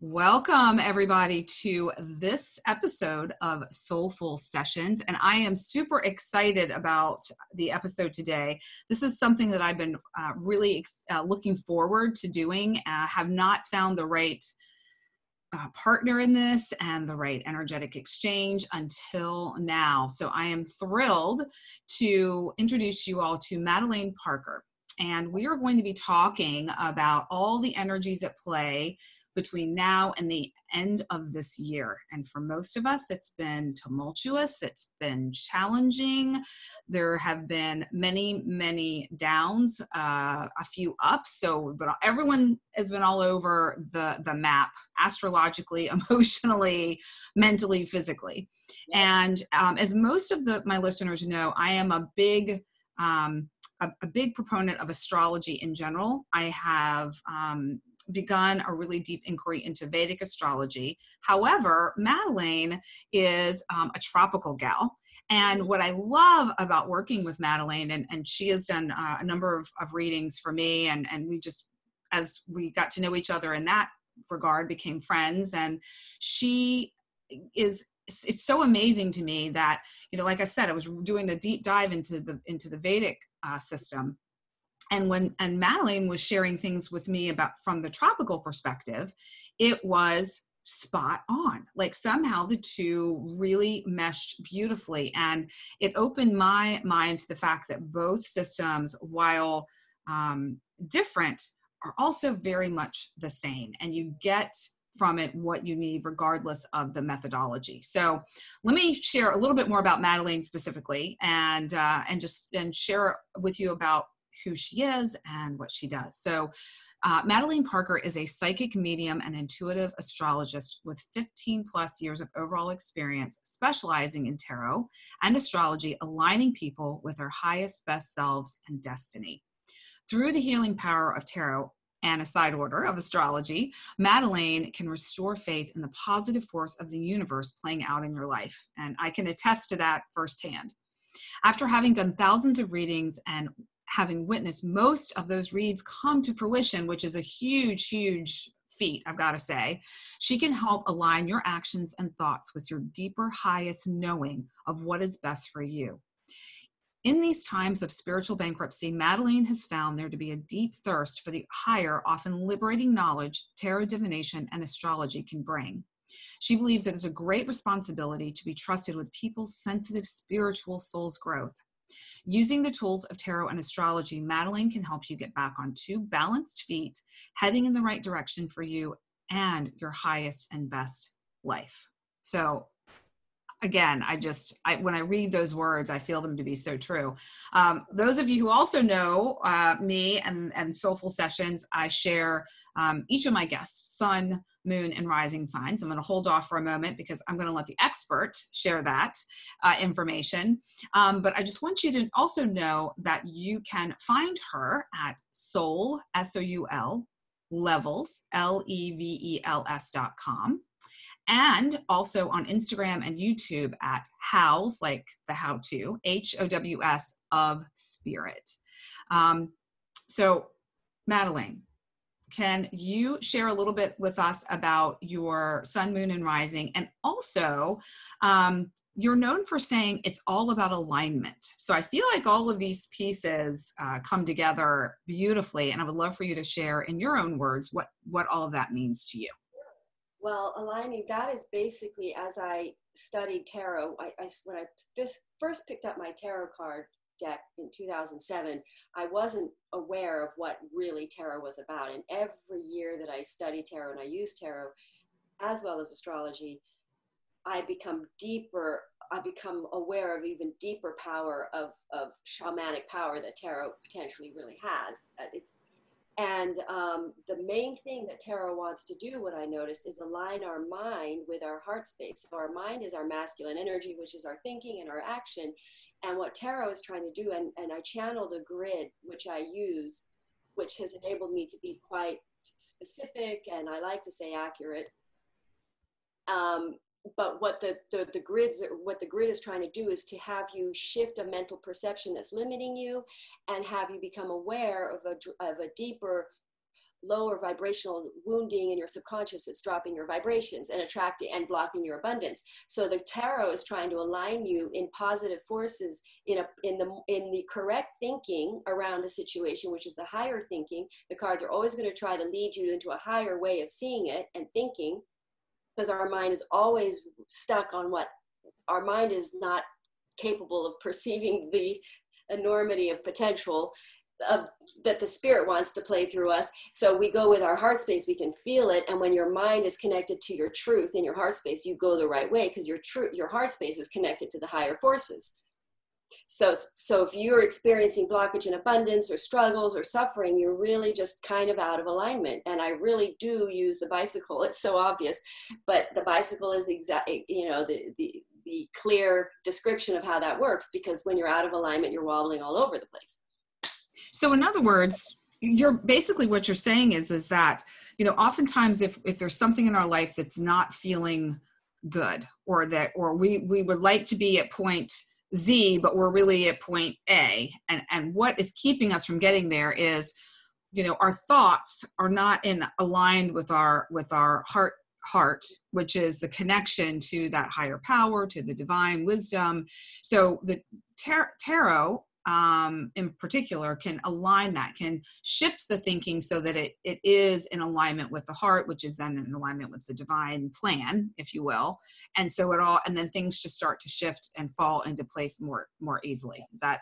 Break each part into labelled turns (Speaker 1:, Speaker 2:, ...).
Speaker 1: Welcome, everybody, to this episode of SoulFull Sessions. And I am super excited about the episode today. This is something that I've been uh, really uh, looking forward to doing. Uh, have not found the right uh, partner in this and the right energetic exchange until now. So I am thrilled to introduce you all to Madelaine Parker. And we are going to be talking about all the energies at play between now and the end of this year. And for most of us, it's been tumultuous, it's been challenging. There have been many, many downs, uh, a few ups. So, but everyone has been all over the, the map astrologically, emotionally, mentally, physically. And um, as most of the, my listeners know, I am a big um, a, a, big proponent of astrology in general. I have um, begun a really deep inquiry into Vedic astrology. However, Madelaine is um, a tropical gal. And what I love about working with Madelaine, and, and she has done uh, a number of, of readings for me, and, and we just, as we got to know each other in that regard, became friends. And she is it's so amazing to me that you know like i said i was doing a deep dive into the into the vedic uh, system and when and Madelaine was sharing things with me about from the tropical perspective it was spot on. Like somehow the two really meshed beautifully. And it opened my mind to the fact that both systems while um, different are also very much the same. And you get from it what you need regardless of the methodology. So let me share a little bit more about madelaine specifically and uh, and just and share with you about who she is and what she does. So, uh, Madelaine Parker is a psychic medium and intuitive astrologist with 15 plus years of overall experience specializing in tarot and astrology, aligning people with their highest, best selves and destiny. Through the healing power of tarot, and a side order of astrology, Madelaine can restore faith in the positive force of the universe playing out in your life. And I can attest to that firsthand. After having done thousands of readings and having witnessed most of those reads come to fruition, which is a huge, huge feat, I've got to say, she can help align your actions and thoughts with your deeper, highest knowing of what is best for you. In these times of spiritual bankruptcy, Madelaine has found there to be a deep thirst for the higher, often liberating knowledge tarot divination and astrology can bring. She believes it is a great responsibility to be trusted with people's sensitive spiritual soul's growth. Using the tools of tarot and astrology, Madelaine can help you get back on two balanced feet, heading in the right direction for you and your highest and best life. So, again, I just, I, when I read those words, I feel them to be so true. Um, those of you who also know uh, me and, and SoulFull Sessions, I share um, each of my guests, sun, moon, and rising signs. I'm going to hold off for a moment because I'm going to let the expert share that uh, information. Um, but I just want you to also know that you can find her at soul, S O U L, levels, L E V E L S dot com and also on Instagram and YouTube at Hows, like the how to, H O W S of spirit. Um, so, Madelaine, can you share a little bit with us about your sun, moon, and rising? And also, um, you're known for saying it's all about alignment. So I feel like all of these pieces uh, come together beautifully, and I would love for you to share in your own words what what all of that means to you.
Speaker 2: Well, aligning that is basically as I studied tarot. I, I when I this, first picked up my tarot card deck in 2007, I wasn't aware of what really tarot was about. And every year that I study tarot and I use tarot, as well as astrology, I become deeper. I become aware of even deeper power of, of shamanic power that tarot potentially really has. Uh, it's and um, the main thing that tarot wants to do, what I noticed, is align our mind with our heart space. So our mind is our masculine energy, which is our thinking and our action. And what tarot is trying to do, and, and I channeled a grid, which I use, which has enabled me to be quite specific and I like to say accurate. Um, but what the, the, the grids what the grid is trying to do is to have you shift a mental perception that's limiting you and have you become aware of a, of a deeper lower vibrational wounding in your subconscious it's dropping your vibrations and attracting and blocking your abundance. So the tarot is trying to align you in positive forces in a in the in the correct thinking around a situation which is the higher thinking. The cards are always going to try to lead you into a higher way of seeing it and thinking because our mind is always stuck on what our mind is not capable of perceiving the enormity of potential of, that the spirit wants to play through us. So we go with our heart space, we can feel it. And when your mind is connected to your truth in your heart space, you go the right way because your truth, your heart space is connected to the higher forces. So, so if you're experiencing blockage in abundance or struggles or suffering, you're really just kind of out of alignment. And I really do use the bicycle. It's so obvious, but the bicycle is the exact, you know, the, the, the clear description of how that works because when you're out of alignment, you're wobbling all over the place.
Speaker 1: So in other words, you're basically what you're saying is is that you know oftentimes if if there's something in our life that's not feeling good or that or we we would like to be at point z but we're really at point a. And and what is keeping us from getting there is you know our thoughts are not in aligned with our with our heart heart which is the connection to that higher power to the divine wisdom. So the tar- tarot um, in particular can align that can shift the thinking so that it, it is in alignment with the heart which is then in alignment with the divine plan if you will. And so it all and then things just start to shift and fall into place more more easily. Is that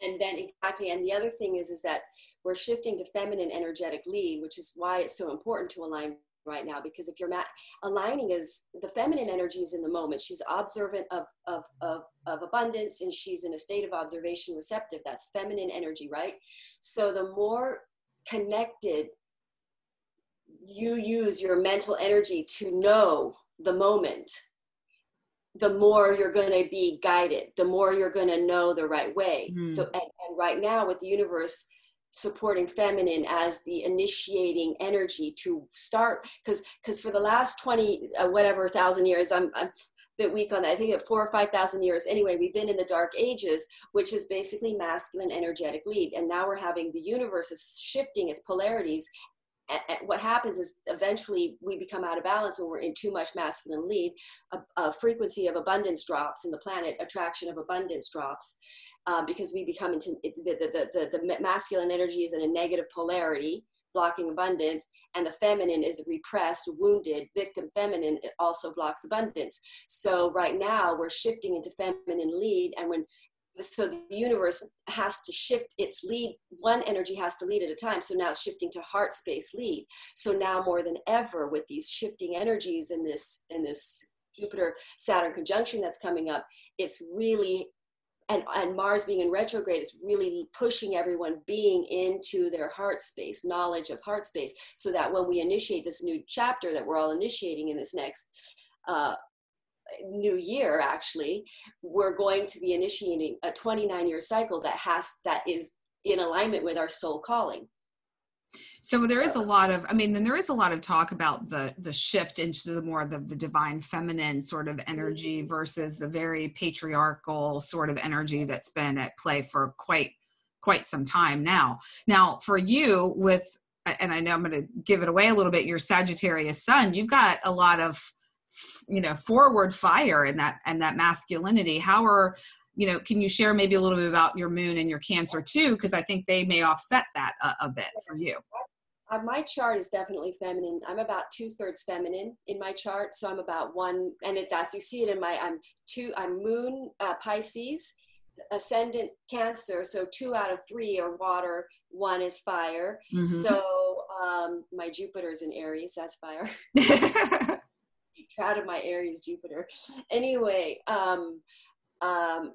Speaker 2: and then exactly and the other thing is is that we're shifting to feminine energetic lead which is why it's so important to align right now because if you're ma- aligning is the feminine energy is in the moment. She's observant of, of, of, of abundance and she's in a state of observation receptive. That's feminine energy right? So the more connected you use your mental energy to know the moment the more you're going to be guided the more you're going to know the right way. Mm. and, and right now with the universe supporting feminine as the initiating energy to start because because for the last 20 uh, whatever thousand years i'm i'm a bit weak on that. I think at four or five thousand years anyway we've been in the dark ages which is basically masculine energetic lead. And now we're having the universe is shifting its polarities. What happens is eventually we become out of balance when we're in too much masculine lead. A, a frequency of abundance drops in the planet attraction of abundance drops uh, because we become into the, the, the, the masculine energy is in a negative polarity blocking abundance and the feminine is repressed wounded victim feminine it also blocks abundance. So right now we're shifting into feminine lead and when so the universe has to shift its lead one energy has to lead at a time so now it's shifting to heart space lead. So now more than ever with these shifting energies in this in this jupiter saturn conjunction that's coming up it's really and, and Mars being in retrograde is really pushing everyone being into their heart space, knowledge of heart space, so that when we initiate this new chapter that we're all initiating in this next uh, new year, actually, we're going to be initiating a 29 year cycle that has that is in alignment with our soul calling
Speaker 1: so there is a lot of i mean then there is a lot of talk about the the shift into the more the, the divine feminine sort of energy mm-hmm. versus the very patriarchal sort of energy that's been at play for quite quite some time now now for you with and i know i'm going to give it away a little bit your sagittarius sun you've got a lot of you know forward fire in that and that masculinity how are you know can you share maybe a little bit about your moon and your cancer too? Because i think they may offset that a, a bit for you.
Speaker 2: Uh, my chart is definitely feminine. I'm about two-thirds feminine in my chart so i'm about one and it, that's you see it in my i'm two i'm moon uh, pisces ascendant cancer so two out of three are water one is fire. Mm-hmm. so um, my jupiter is in aries that's fire. Proud of my aries jupiter. Anyway um, um,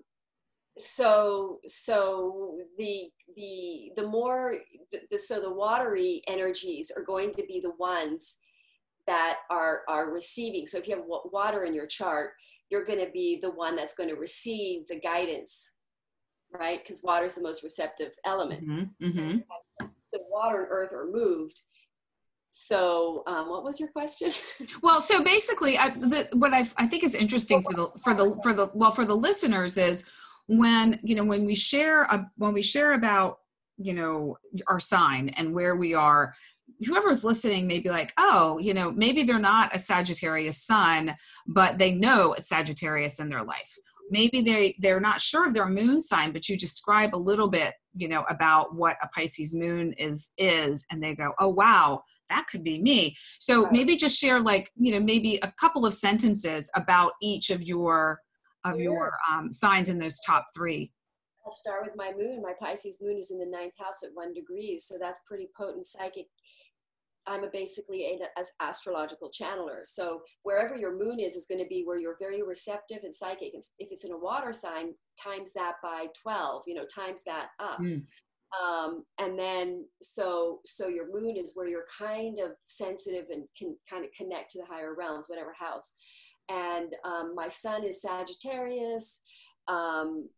Speaker 2: so so the the the more the, the, so the watery energies are going to be the ones that are are receiving. So if you have water in your chart you're going to be the one that's going to receive the guidance right? Because water is the most receptive element. Mm-hmm, mm-hmm. so water and earth are moved so um, what was your question
Speaker 1: well so basically I, the, what I, I think is interesting for the for the for the well for the listeners is when you know when we share a, when we share about you know our sign and where we are whoever's listening may be like, oh, you know, maybe they're not a Sagittarius sun, but they know a Sagittarius in their life. Maybe they they're not sure of their moon sign, but you describe a little bit, you know, about what a Pisces moon is is, and they go, oh wow, that could be me. So
Speaker 2: Right.
Speaker 1: maybe just share like, you know, maybe a couple of sentences about each of your of your um, signs in those top three.
Speaker 2: I'll start with my moon. My Pisces moon is in the ninth house at one degrees, so that's pretty potent psychic. I'm a basically an as astrological channeler. So wherever your moon is is going to be where you're very receptive and psychic. And If it's in a water sign, times that by 12. You know, times that up.
Speaker 1: Mm.
Speaker 2: Um, and then so so your moon is where you're kind of sensitive and can kind of connect to the higher realms, whatever house. And um, my sun is Sagittarius. Um,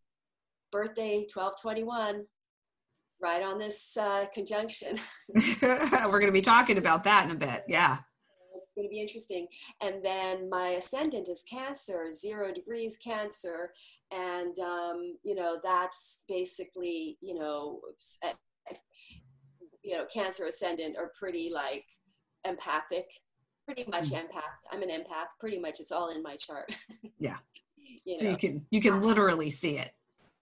Speaker 2: birthday 1221 right on this uh, conjunction
Speaker 1: We're going to be talking about that in a bit. Yeah.
Speaker 2: it's going to be interesting and then my ascendant is cancer zero degrees cancer and um, you know that's basically you know eh, you know cancer ascendant are pretty like empathic pretty much
Speaker 1: Mm.
Speaker 2: empath i'm an empath pretty much it's all in my chart
Speaker 1: Yeah.
Speaker 2: you
Speaker 1: So
Speaker 2: know.
Speaker 1: you can you can literally see it.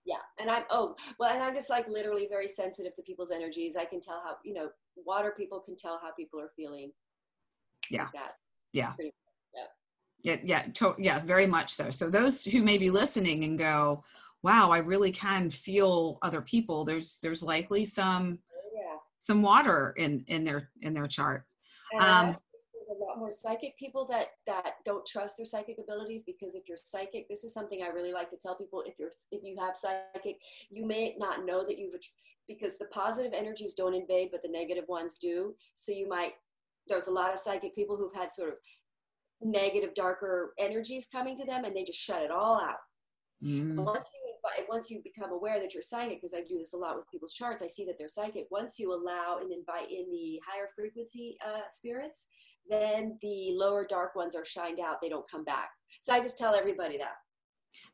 Speaker 2: Yeah and i'm oh well and i'm just like literally very sensitive to people's energies i can tell how you know water people can tell how people are feeling
Speaker 1: Yeah.
Speaker 2: like that
Speaker 1: Yeah.
Speaker 2: Pretty-
Speaker 1: Yeah, yeah, to- yeah, very much so. So those who may be listening and go, "Wow, I really can feel other people." There's there's likely some
Speaker 2: yeah
Speaker 1: some water in in their in their chart. Um,
Speaker 2: more psychic people that that don't trust their psychic abilities because if you're psychic this is something i really like to tell people if you're if you have psychic you may not know that you've because the positive energies don't invade but the negative ones do so you might there's a lot of psychic people who've had sort of negative darker energies coming to them and they just shut it all out
Speaker 1: Mm,
Speaker 2: once you invite, once you become aware that you're psychic, because I do this a lot with people's charts, I see that they're psychic. Once you allow and invite in the higher frequency uh, spirits, then the lower dark ones are shined out. They don't come back. So I just tell everybody that.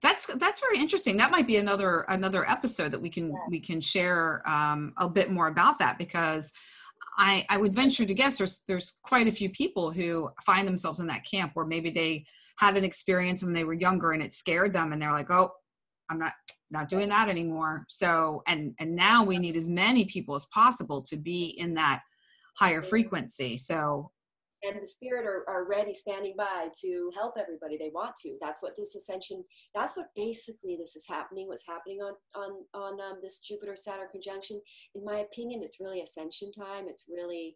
Speaker 1: That's that's very interesting. That might be another another episode that we can
Speaker 2: Yeah.
Speaker 1: we can share um, a bit more about that because I I would venture to guess there's there's quite a few people who find themselves in that camp where maybe they had an experience when they were younger and it scared them and they're like oh I'm not not doing that anymore. So and and now we need as many people as possible to be in that higher frequency. So
Speaker 2: And the spirit are, are ready, standing by to help everybody. They want to. That's what this ascension. That's what basically this is happening. What's happening on on on um, this Jupiter Saturn conjunction? In my opinion, it's really ascension time. It's really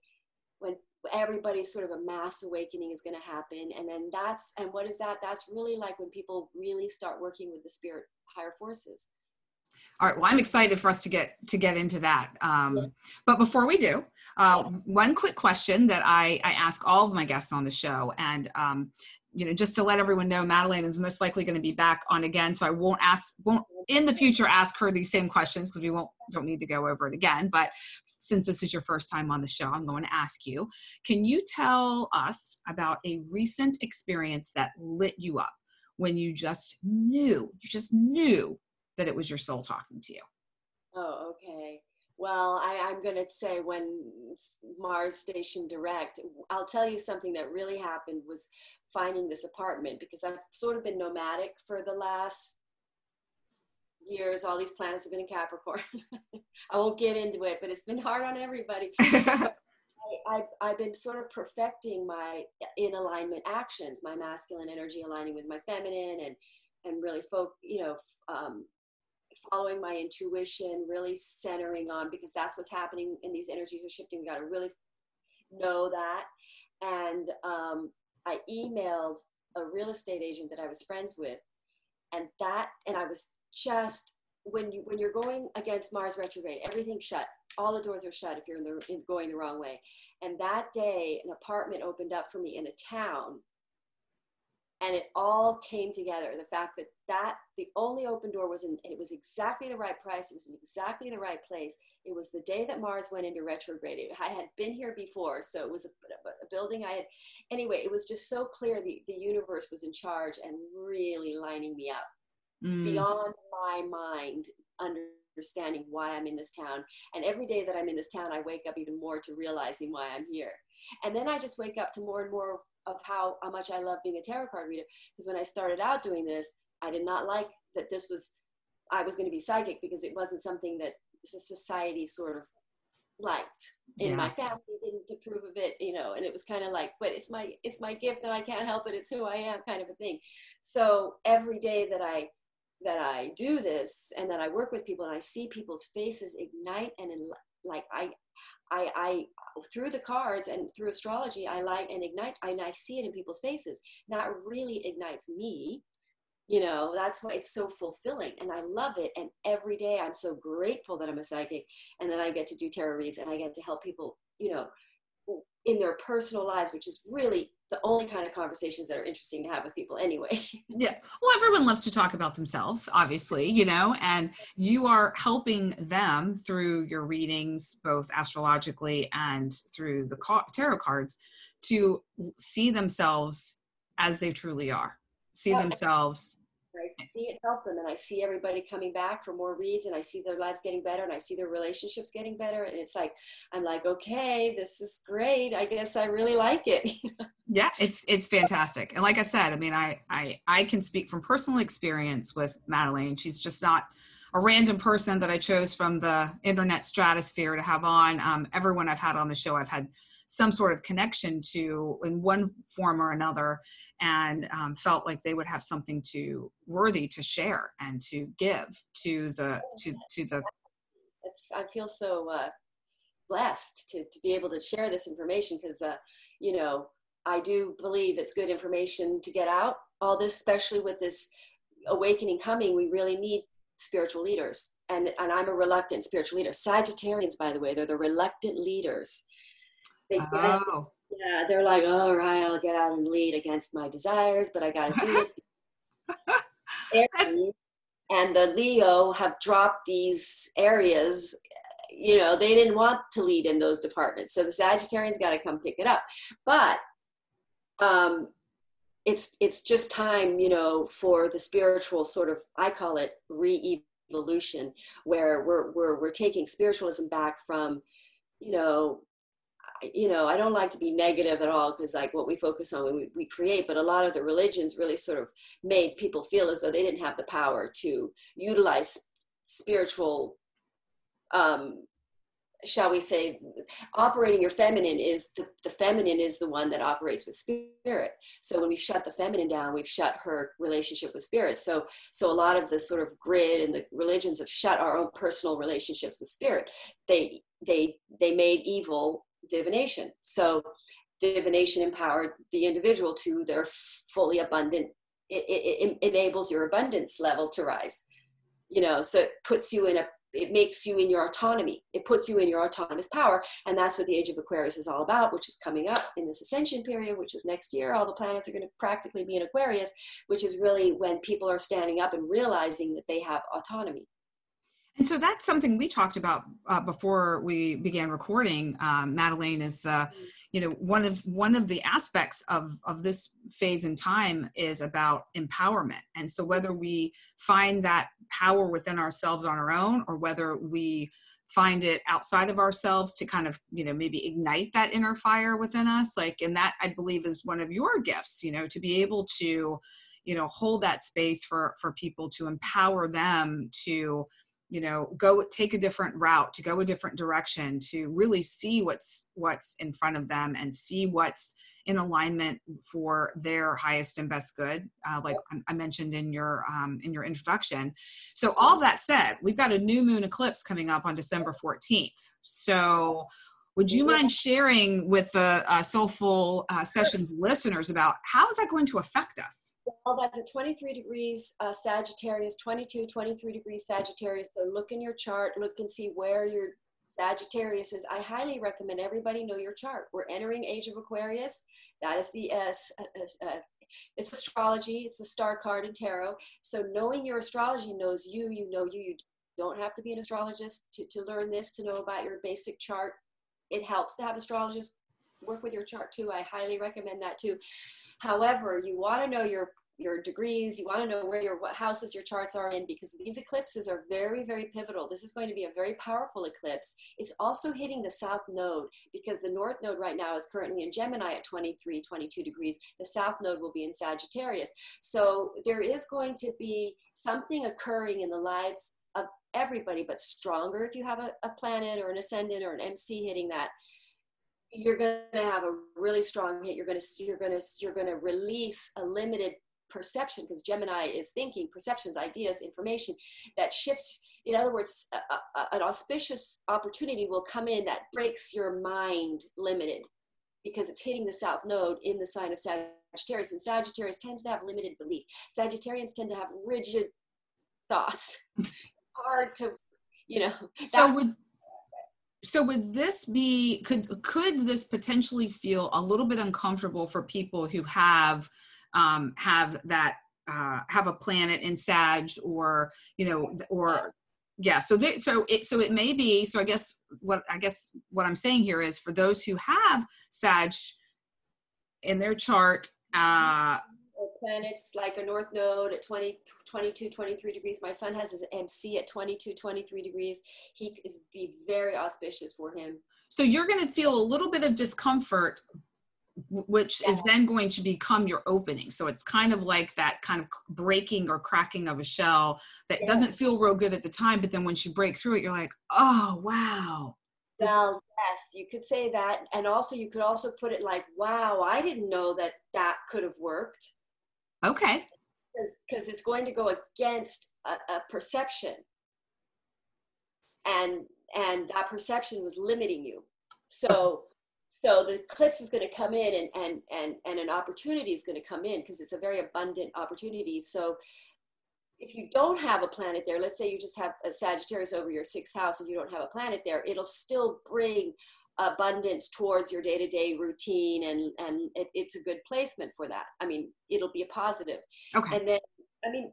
Speaker 2: when everybody's sort of a mass awakening is going to happen and then that's and what is that that's really like when people really start working with the spirit higher forces
Speaker 1: All right. Well, I'm excited for us to get to get into that. Um. But before we do, uh, one quick question that I, I ask all of my guests on the show, and um, you know, just to let everyone know, Madelaine is most likely going to be back on again, so I won't ask, won't in the future ask her these same questions because we won't don't need to go over it again. But since this is your first time on the show, I'm going to ask you: Can you tell us about a recent experience that lit you up when you just knew, you just knew that it was your soul talking to you?
Speaker 2: oh okay. Well I, i'm going to say when mars station direct i'll tell you something that really happened was finding this apartment because i've sort of been nomadic for the last years. All these planets have been in capricorn. I won't get into it but it's been hard on everybody. I, I've, I've been sort of perfecting my in alignment actions, my masculine energy aligning with my feminine, and and really folk, you know, f- um, following my intuition, really centering on because that's what's happening, and these energies are shifting. We got to really know that. And um, I emailed a real estate agent that I was friends with, and that, and I was just when you when you're going against Mars retrograde, everything's shut. All the doors are shut if you're in the in going the wrong way. And that day, an apartment opened up for me in a town, and it all came together. The fact that that the only open door was in it was exactly the right price. It was in exactly the right place. It was the day that Mars went into retrograde. I had been here before, so it was a, a building I had. Anyway, it was just so clear the the universe was in charge and really lining me up
Speaker 1: Mm,
Speaker 2: beyond my mind understanding why I'm in this town. And every day that I'm in this town, I wake up even more to realizing why I'm here. And then I just wake up to more and more of how, how much I love being a tarot card reader. Because when I started out doing this, I did not like that this was, I was going to be psychic because it wasn't something that society sort of liked in yeah. my family didn't approve of it you know and it was kind of like but it's my it's my gift and i can't help it it's who i am kind of a thing so every day that i that i do this and that i work with people and i see people's faces ignite and in, like i I, I through the cards and through astrology, I light and ignite, and I see it in people's faces. That really ignites me you know that's why it's so fulfilling and i love it and every day i'm so grateful that i'm a psychic and that i get to do tarot reads and i get to help people you know in their personal lives which is really the only kind of conversations that are interesting to have with people anyway.
Speaker 1: Yeah. Well everyone loves to talk about themselves obviously you know and you are helping them through your readings both astrologically and through the tarot cards to see themselves as they truly are. See yeah. themselves
Speaker 2: I see it help them and I see everybody coming back for more reads and I see their lives getting better and I see their relationships getting better and it's like I'm like okay this is great. I guess I really like it.
Speaker 1: Yeah it's it's fantastic. And like I said I mean I I I can speak from personal experience with Madelaine she's just not a random person that I chose from the internet stratosphere to have on. Um, everyone I've had on the show I've had some sort of connection to in one form or another and um, felt like they would have something to worthy to share and to give to the to to the
Speaker 2: it's i feel so uh, blessed to, to be able to share this information because uh, you know i do believe it's good information to get out. All this especially with this awakening coming we really need spiritual leaders. And and i'm a reluctant spiritual leader. Sagittarians by the way they're the reluctant leaders they oh. yeah, they're like, all right, I'll get out and lead against my desires, but I got to do it. and the Leo have dropped these areas. You know, they didn't want to lead in those departments, so the Sagittarians got to come pick it up. But um, it's it's just time, you know, for the spiritual sort of I call it re-evolution, where we're we're we're taking spiritualism back from, you know, you know, I don't like to be negative at all because like what we focus on we, we create, but a lot of the religions really sort of made people feel as though they didn't have the power to utilize spiritual, um, shall we say, operating your feminine is the, the feminine is the one that operates with spirit. So when we shut the feminine down, we've shut her relationship with spirit. So, so a lot of the sort of grid and the religions have shut our own personal relationships with spirit. They, they, they made evil divination. So divination empowered the individual to their fully abundant, it, it, it, enables your abundance level to rise. You know, so it puts you in a, it makes you in your autonomy. It puts you in your autonomous power. And that's what the age of Aquarius is all about, which is coming up in this ascension period, which is next year. All the planets are going to practically be in Aquarius, which is really when people are standing up and realizing that they have autonomy.
Speaker 1: And so that's something we talked about uh, before we began recording. Um, Madelaine is the, you know, one of one of the aspects of of this phase in time is about empowerment. And so whether we find that power within ourselves on our own, or whether we find it outside of ourselves to kind of, you know, maybe ignite that inner fire within us, like, and that I believe is one of your gifts, you know, to be able to, you know, hold that space for for people to empower them to you know go take a different route to go a different direction to really see what's what's in front of them and see what's in alignment for their highest and best good uh, like i mentioned in your um, in your introduction. So all that said we've got a new moon eclipse coming up on december 14th so would you mind sharing with the uh, SoulFull uh, Sessions listeners about how is that going to affect us?
Speaker 2: Well, that's a 23 degrees uh, Sagittarius, 22, 23 degrees Sagittarius. So look in your chart, look and see where your Sagittarius is. I highly recommend everybody know your chart. We're entering Age of Aquarius. That is the S. Uh, uh, uh, it's astrology. It's the star card in tarot. So knowing your astrology knows you. You know you. You don't have to be an astrologist to, to learn this, to know about your basic chart it helps to have astrologists work with your chart too. I highly recommend that too. However, you want to know your your degrees. You want to know where your what houses your charts are in because these eclipses are very, very pivotal. This is going to be a very powerful eclipse. It's also hitting the south node because the north node right now is currently in Gemini at 23, 22 degrees. The south node will be in Sagittarius. So there is going to be something occurring in the lives of everybody, but stronger if you have a, a planet or an ascendant or an MC hitting that you're going to have a really strong hit. You're going to you're going to you're going to release a limited perception because gemini is thinking perceptions ideas information that shifts. In other words a, a, an auspicious opportunity will come in that breaks your mind limited because it's hitting the south node in the sign of sagittarius and sagittarius tends to have limited belief. Sagittarians tend to have rigid thoughts hard to you know
Speaker 1: so would so would this be could could this potentially feel a little bit uncomfortable for people who have um, have that uh, have a planet in Sag or you know or yeah. so they, so it so it may be so I guess what I guess what I'm saying here is for those who have Sag in their chart uh,
Speaker 2: planets like a north node at 20 22 23 degrees my son has his mc at 22 23 degrees he is be very auspicious for him
Speaker 1: so you're going to feel a little bit of discomfort which yeah. is then going to become your opening. So it's kind of like that kind of breaking or cracking of a shell that yeah. doesn't feel real good at the time, but then once you break through it, you're like, oh wow.
Speaker 2: Well, yes, you could say that, and also you could also put it like, wow, I didn't know that that could have worked.
Speaker 1: Okay.
Speaker 2: Because it's going to go against a, a perception, and and that perception was limiting you. So so the eclipse is going to come in and and and, and an opportunity is going to come in because it's a very abundant opportunity so if you don't have a planet there let's say you just have a sagittarius over your sixth house and you don't have a planet there it'll still bring abundance towards your day-to-day routine and and it, it's a good placement for that i mean it'll be a positive
Speaker 1: okay
Speaker 2: and then i mean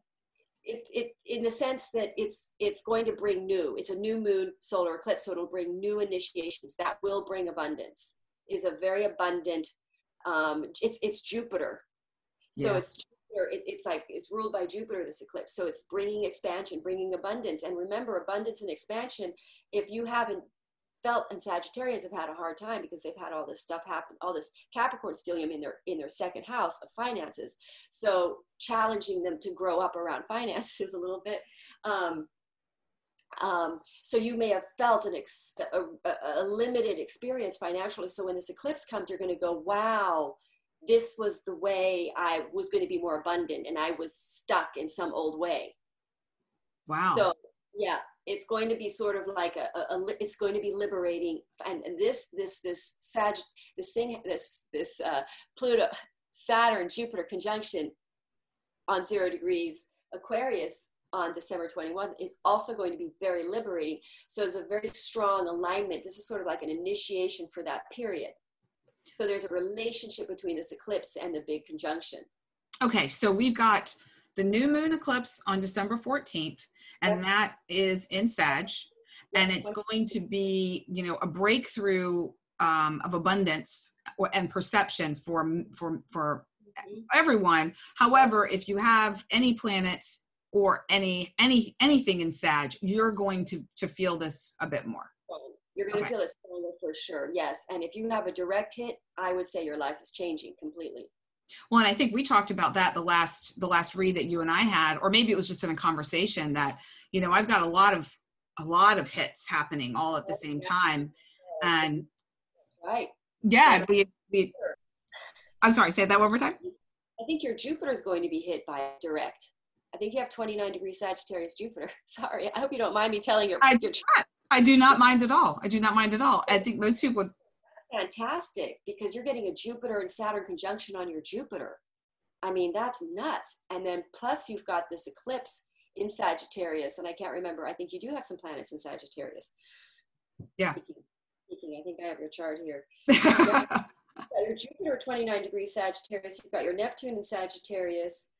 Speaker 2: it, it in the sense that it's it's going to bring new it's a new moon solar eclipse so it'll bring new initiations that will bring abundance is a very abundant. Um, it's it's Jupiter, so yeah. it's Jupiter. It, it's like it's ruled by Jupiter. This eclipse, so it's bringing expansion, bringing abundance. And remember, abundance and expansion. If you haven't felt and Sagittarians have had a hard time because they've had all this stuff happen, all this Capricorn stellium in their in their second house of finances. So challenging them to grow up around finances a little bit. Um, um, so you may have felt an ex- a, a, limited experience financially. So when this eclipse comes, you're going to go, wow, this was the way I was going to be more abundant and I was stuck in some old way.
Speaker 1: Wow.
Speaker 2: So yeah, it's going to be sort of like a, a, a it's going to be liberating. And, this, this, this Sag, this thing, this, this uh, Pluto, Saturn, Jupiter conjunction on zero degrees Aquarius on December 21 is also going to be very liberating. So it's a very strong alignment. This is sort of like an initiation for that period. So there's a relationship between this eclipse and the big conjunction.
Speaker 1: Okay, so we've got the new moon eclipse on December 14th, and that is in Sag, and it's going to be, you know, a breakthrough um, of abundance and perception for for for mm-hmm. everyone. However, if you have any planets or any any anything in Sag, you're going to to feel this a bit more.
Speaker 2: You're going to okay. feel it stronger for sure. Yes, and if you have a direct hit, I would say your life is changing completely.
Speaker 1: Well, and I think we talked about that the last the last read that you and I had, or maybe it was just in a conversation that you know I've got a lot of a lot of hits happening all at the same time, and
Speaker 2: right,
Speaker 1: yeah, we, we I'm sorry, say that one more time.
Speaker 2: I think your Jupiter is going to be hit by direct. I think you have 29 degree Sagittarius Jupiter. Sorry, I hope you don't mind me telling your.
Speaker 1: I,
Speaker 2: your
Speaker 1: I do not mind at all. I do not mind at all. I think most people.
Speaker 2: Fantastic, because you're getting a Jupiter and Saturn conjunction on your Jupiter. I mean, that's nuts. And then plus you've got this eclipse in Sagittarius, and I can't remember. I think you do have some planets in Sagittarius.
Speaker 1: Yeah.
Speaker 2: Speaking, speaking I think I have your chart here. your Jupiter 29 degrees Sagittarius. You've got your Neptune in Sagittarius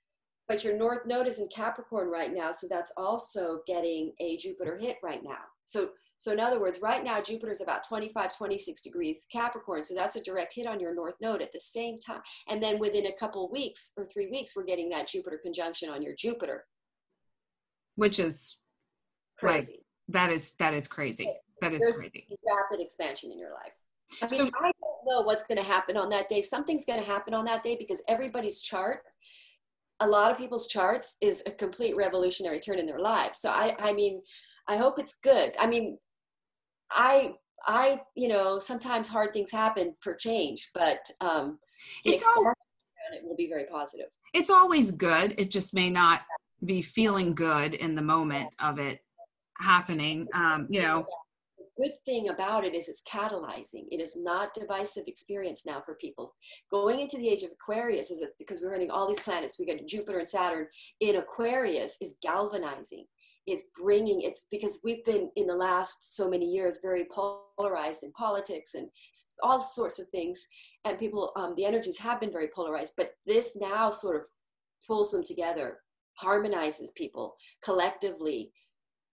Speaker 2: but your north node is in Capricorn right now, so that's also getting a Jupiter hit right now. So so in other words, right now Jupiter is about 25, 26 degrees Capricorn. So that's a direct hit on your north node at the same time. And then within a couple weeks or three weeks, we're getting that Jupiter conjunction on your Jupiter.
Speaker 1: Which is
Speaker 2: crazy.
Speaker 1: Right. That is that is crazy. That is
Speaker 2: There's
Speaker 1: crazy.
Speaker 2: Rapid expansion in your life. I mean,
Speaker 1: So-
Speaker 2: I don't know what's going to happen on that day. Something's going to happen on that day because everybody's chart, a lot of people's charts, is a complete revolutionary turn in their lives. So I, I mean, I hope it's good. I mean, I, I, you know, sometimes hard things happen for change, but um,
Speaker 1: It's all-
Speaker 2: it will be very positive.
Speaker 1: It's always good. It just may not be feeling good in the moment of it happening. Um, you know,
Speaker 2: The good thing about it is it's catalyzing. It is not divisive experience now for people. Going into the age of Aquarius is it, because we're running all these planets. We got Jupiter and Saturn in Aquarius is galvanizing. It's bringing. It's because we've been in the last so many years very polarized in politics and all sorts of things, and people. Um, the energies have been very polarized, but this now sort of pulls them together, harmonizes people collectively,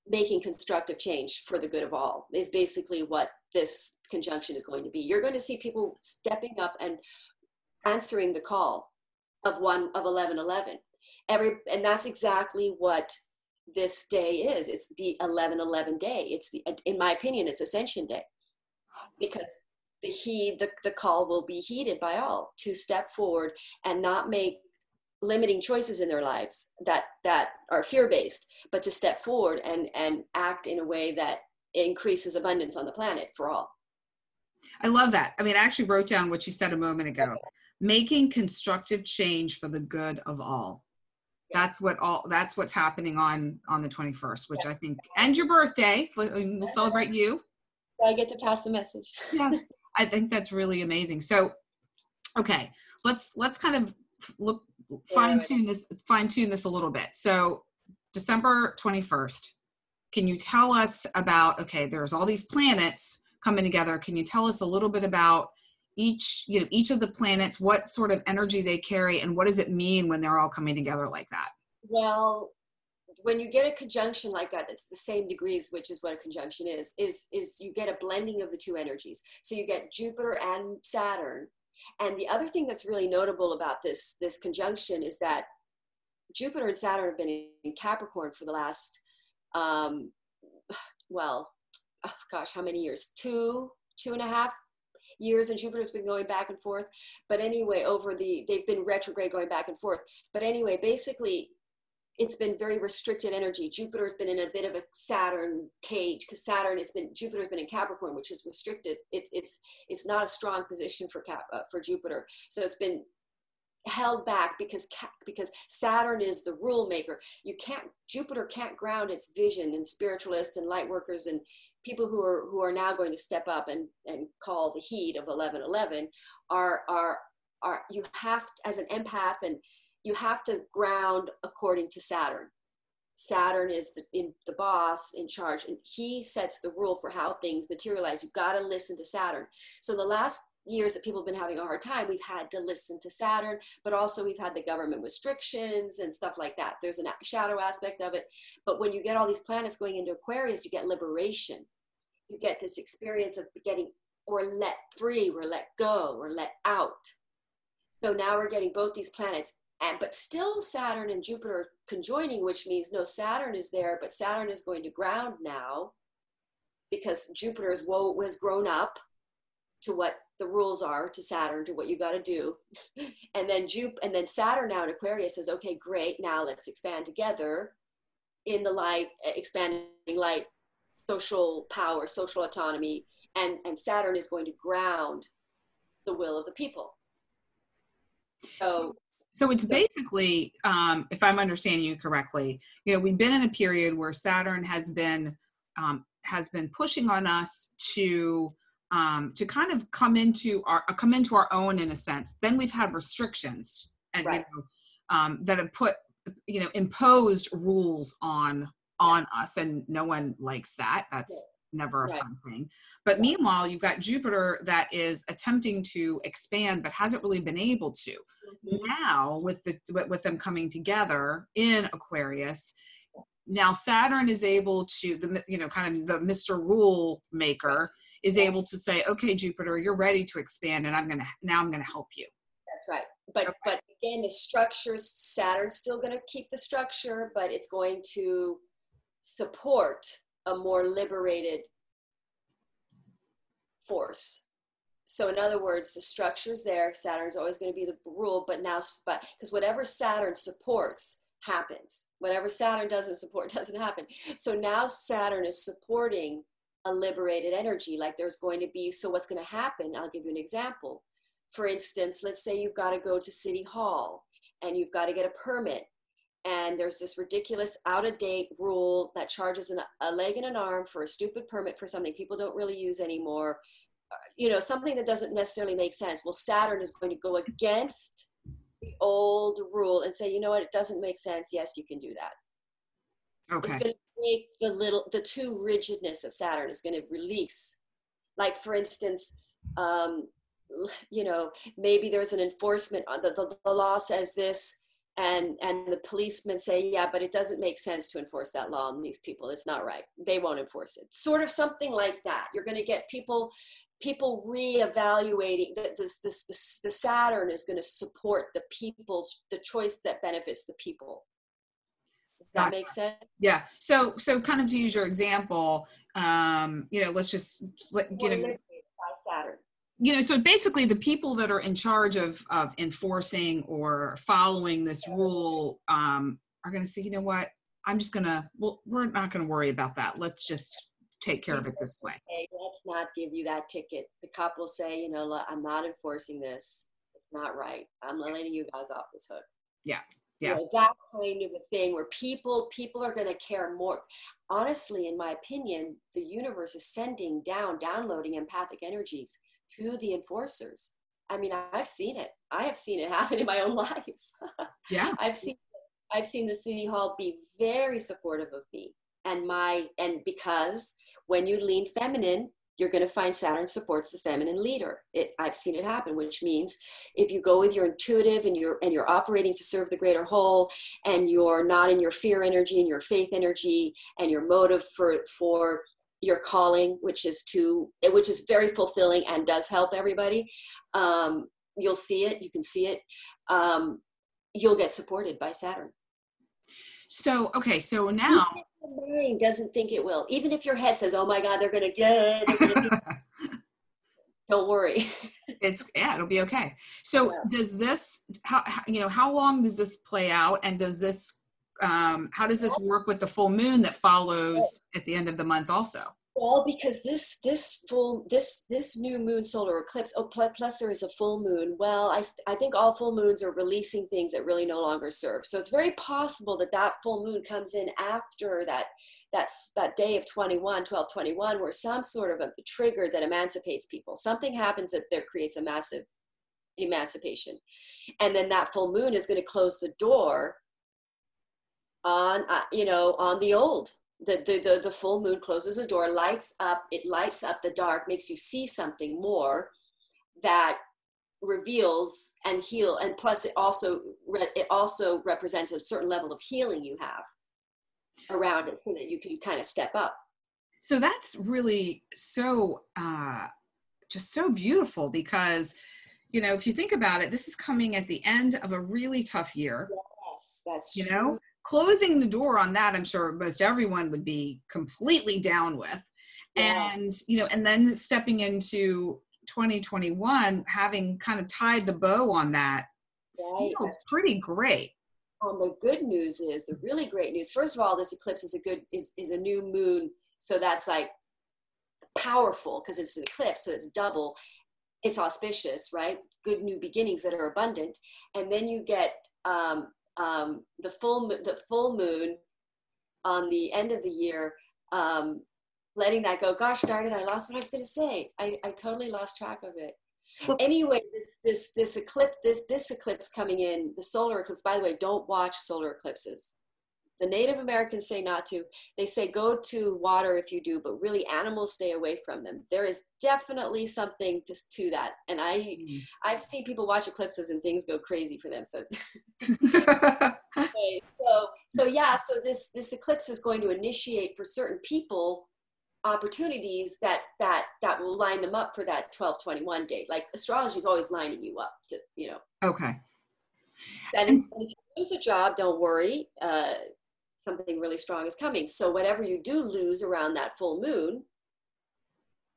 Speaker 2: making constructive change for the good of all is basically what this conjunction is going to be. You're going to see people stepping up and answering the call of one of 1111. Every and that's exactly what this day is. It's the 1111 day. It's the in my opinion it's ascension day. Because the heed the, the call will be heeded by all to step forward and not make limiting choices in their lives that that are fear-based but to step forward and and act in a way that increases abundance on the planet for all
Speaker 1: I love that. I mean, I actually wrote down what you said a moment ago. Making constructive change for the good of all. That's what all that's what's happening on on the 21st, which I think and your birthday. We'll celebrate you.
Speaker 2: i get to pass the message
Speaker 1: Yeah. I think that's really amazing. So okay, let's let's kind of look fine tune this fine tune this a little bit. So December 21st. Can you tell us about okay, there's all these planets coming together. Can you tell us a little bit about each, you know, each of the planets, what sort of energy they carry and what does it mean when they're all coming together like that?
Speaker 2: well when you get a conjunction like that that's the same degrees which is what a conjunction is is is you get a blending of the two energies. So you get jupiter and saturn. And the other thing that's really notable about this this conjunction is that jupiter and saturn have been in capricorn for the last um well oh gosh how many years? Two two and a half years and jupiter's been going back and forth but anyway over the they've been retrograde going back and forth but anyway basically it's been very restricted energy. Jupiter's been in a bit of a Saturn cage because Saturn has been Jupiter's been in Capricorn, which is restricted. It's it's it's not a strong position for Cap uh, for Jupiter, so it's been held back because because Saturn is the rule maker. You can't Jupiter can't ground its vision and spiritualists and light workers and people who are who are now going to step up and and call the heat of 1111 are are are you have as an empath and you have to ground according to Saturn. Saturn is the, in, the boss in charge, and he sets the rule for how things materialize. You've got to listen to Saturn. So the last years that people have been having a hard time, we've had to listen to Saturn, but also we've had the government restrictions and stuff like that. There's a shadow aspect of it. But when you get all these planets going into Aquarius, you get liberation. You get this experience of getting or let free or let go or let out. So now we're getting both these planets and but still saturn and jupiter conjoining which means no saturn is there but saturn is going to ground now because jupiter has grown up to what the rules are to saturn to what you got to do. And then Jup and then saturn now in aquarius says okay great now let's expand together in the light expanding light social power social autonomy and and saturn is going to ground the will of the people. So
Speaker 1: So it's basically, um, if I'm understanding you correctly, you know, we've been in a period where Saturn has been um, has been pushing on us to um, to kind of come into our come into our own in a sense. Then we've had restrictions and
Speaker 2: Right.
Speaker 1: you know, um, that have put you know imposed rules on on us, and no one likes that. That's never a
Speaker 2: Right.
Speaker 1: fun thing. But meanwhile, you've got Jupiter that is attempting to expand but hasn't really been able to.
Speaker 2: Mhm.
Speaker 1: Now, with the with them coming together in Aquarius, now Saturn is able to the you know kind of the Mr. Rule maker is able to say, okay, Jupiter, you're ready to expand, and I'm gonna now I'm gonna help you.
Speaker 2: That's right. But
Speaker 1: Okay.
Speaker 2: but again, the structures, Saturn's still going to keep the structure, but it's going to support a more liberated force. So in other words, the structure's there. Saturn's always going to be the rule, but now, but because whatever Saturn supports happens. Whatever Saturn doesn't support doesn't happen. So now Saturn is supporting a liberated energy. Like there's going to be. So what's going to happen? I'll give you an example for instance, let's say you've got to go to City Hall and you've got to get a permit, and there's this ridiculous out of date rule that charges an, a leg and an arm for a stupid permit for something people don't really use anymore. Uh, You know, something that doesn't necessarily make sense. Well, Saturn is going to go against the old rule and say, you know what, it doesn't make sense. Yes, you can do that.
Speaker 1: Okay.
Speaker 2: It's going to make the little, the too rigidness of Saturn is going to release. Like, for instance, um, you know, maybe there's an enforcement, on the, the, the law says this, and, and the policemen say, yeah, but it doesn't make sense to enforce that law on these people. It's not right. They won't enforce it. Sort of something like that. You're going to get people people reevaluating that this, this this the saturn is going to support the people's the choice that benefits the people does that
Speaker 1: Gotcha.
Speaker 2: make sense
Speaker 1: Yeah. So so kind of to use your example, um, you know, let's just let, you know,
Speaker 2: by saturn
Speaker 1: you know, so basically the people that are in charge of of enforcing or following this rule um are going to say, you know what? I'm just going to well, we're not going to worry about that. Let's just take care of it this way.
Speaker 2: hey let's not give you that ticket. The cop will say you know i'm not enforcing this. It's not right. I'm letting you guys off this hook.
Speaker 1: Yeah,
Speaker 2: You
Speaker 1: yeah.
Speaker 2: know, that kind of a thing where people people are going to care more. Honestly in my opinion the universe is sending down downloading empathic energies to the enforcers. I mean i've seen it. I have seen it happen in my own life.
Speaker 1: Yeah.
Speaker 2: I've seen I've seen the city hall be very supportive of me and my and because when you lean feminine you're going to find Saturn supports the feminine leader. It, I've seen it happen, which means if you go with your intuitive and you're and you're operating to serve the greater whole, and you're not in your fear energy and your faith energy and your motive for for your calling, which is to which is very fulfilling and does help everybody. Um, you'll see it. You can see it. Um, you'll get supported by Saturn.
Speaker 1: So okay, so now
Speaker 2: Your mind doesn't think it will. Even if your head says, "Oh my God, they're going to get," they're do-" don't worry.
Speaker 1: it's yeah, it'll be okay. So
Speaker 2: Yeah.
Speaker 1: does this how, how you know how long does this play out and does this um how does this work with the full moon that follows at the end of the month also?
Speaker 2: Well, because this this full this this new moon solar eclipse. Oh, plus there is a full moon. Well, I, I think all full moons are releasing things that really no longer serve. So it's very possible that that full moon comes in after that that's that day of 21 12 21 where some sort of a trigger that emancipates people something happens that there creates a massive emancipation and then that full moon is going to close the door on uh, you know on the old the, the the the full moon closes a door lights up it lights up the dark makes you see something more that reveals and heal and plus it also it also represents a certain level of healing you have around it so that you can kind of step up.
Speaker 1: So that's really so uh just so beautiful because you know if you think about it this is coming at the end of a really tough year.
Speaker 2: Yes that's
Speaker 1: you
Speaker 2: true.
Speaker 1: know closing the door on that i'm sure most everyone would be completely down with
Speaker 2: Yeah.
Speaker 1: and you know and then stepping into 2021 having kind of tied the bow on that
Speaker 2: Right.
Speaker 1: feels pretty great
Speaker 2: Um, the good news is the really great news. First of all, this eclipse is a good is is a new moon, so that's like powerful because it's an eclipse, so it's double. It's auspicious, right? Good new beginnings that are abundant, and then you get um, um, the full the full moon on the end of the year. Um, letting that go. Gosh darn it! I lost what I was going to say. I, I totally lost track of it anyway this this this eclipse this this eclipse coming in the solar eclipse by the way don't watch solar eclipses The Native Americans say not to. They say go to water if you do, but really animals stay away from them. There is definitely something to, to that. And I, mm. I've seen people watch eclipses and things go crazy for them. So, okay, so, so yeah, so this, this eclipse is going to initiate for certain people opportunities that that that will line them up for that 1221 date like astrology is always lining you up to you know
Speaker 1: okay
Speaker 2: and, if you lose a job don't worry uh, something really strong is coming. So whatever you do lose around that full moon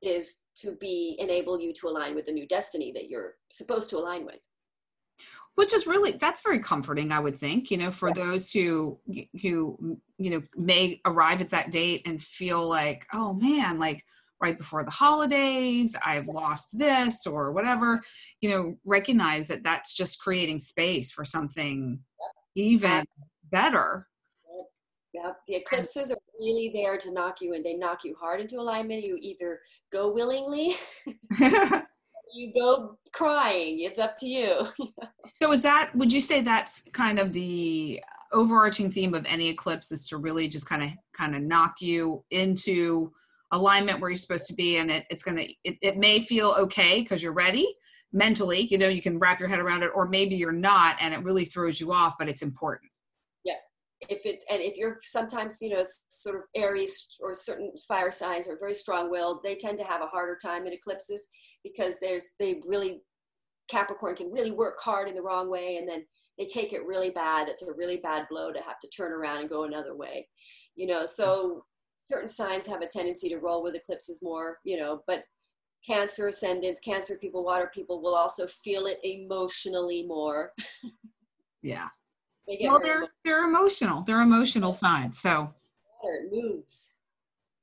Speaker 2: is to be enable you to align with the new destiny that you're supposed to align with.
Speaker 1: Which is really that's very comforting i would think you know for yeah. those who who you know may arrive at that date and feel like oh man like right before the holidays i've lost this or whatever you know recognize that that's just creating space for something even better
Speaker 2: yeah, the eclipses are really there to knock you in. They knock you hard into alignment. You either go willingly you go crying. It's up to you.
Speaker 1: so is that would you say that's kind of the overarching theme of any eclipse is to really just kind of kind of knock you into alignment where you're supposed to be and it, it's gonna it, it may feel okay because you're ready mentally you know you can wrap your head around it or maybe you're not and it really throws you off but it's important
Speaker 2: if it's and if you're sometimes you know sort of aries or certain fire signs are very strong-willed they tend to have a harder time in eclipses because there's they really capricorn can really work hard in the wrong way and then they take it really bad. It's a really bad blow to have to turn around and go another way you know? So certain signs have a tendency to roll with eclipses more you know? But cancer ascendants cancer people water people will also feel it emotionally more.
Speaker 1: Yeah they well, they're emotional. they're emotional. They're emotional signs. So
Speaker 2: it moves.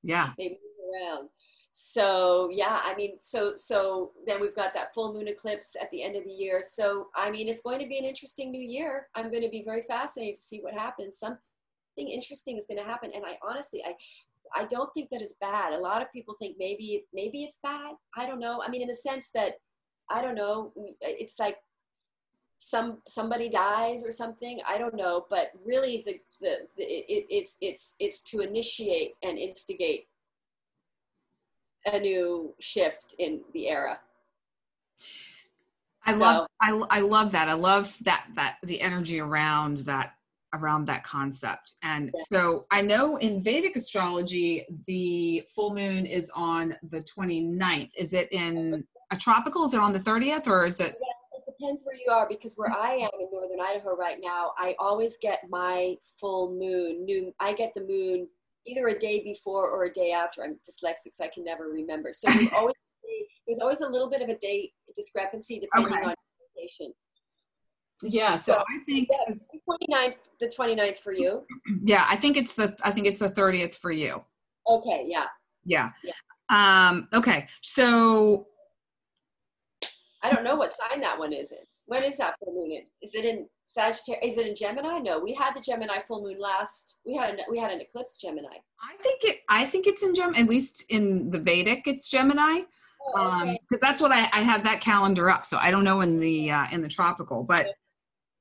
Speaker 1: Yeah.
Speaker 2: They move around. So yeah, I mean, so so then we've got that full moon eclipse at the end of the year. So I mean, it's going to be an interesting new year. I'm going to be very fascinated to see what happens. Something interesting is going to happen, and I honestly, I I don't think that it's bad. A lot of people think maybe maybe it's bad. I don't know. I mean, in the sense that I don't know. It's like some somebody dies or something i don't know but really the, the, the it, it's it's it's to initiate and instigate a new shift in the era.
Speaker 1: I so, love I, I love that. I love that that the energy around that around that concept. And yeah. so i know in vedic astrology the full moon is on the 29th is it in a tropical? Is it on the 30th or is it
Speaker 2: depends where you are because where I am in northern Idaho right now, I always get my full moon. New, I get the moon either a day before or a day after. I'm dyslexic, so I can never remember. So there's always there's always a little bit of a date discrepancy depending okay. on location.
Speaker 1: Yeah, so, so I think
Speaker 2: yeah, 29th, the 29th for you.
Speaker 1: Yeah, I think it's the I think it's the 30th for you.
Speaker 2: Okay, yeah.
Speaker 1: Yeah. yeah. Um, okay, so
Speaker 2: I don't know what sign that one is in. When is that full moon in? Is it in Sagittarius? Is it in Gemini? No, we had the Gemini full moon last. We had a, we had an eclipse Gemini.
Speaker 1: I think it. I think it's in Gem. At least in the Vedic, it's Gemini. Because oh, okay. um, that's what I, I have that calendar up. So I don't know in the uh, in the tropical, but.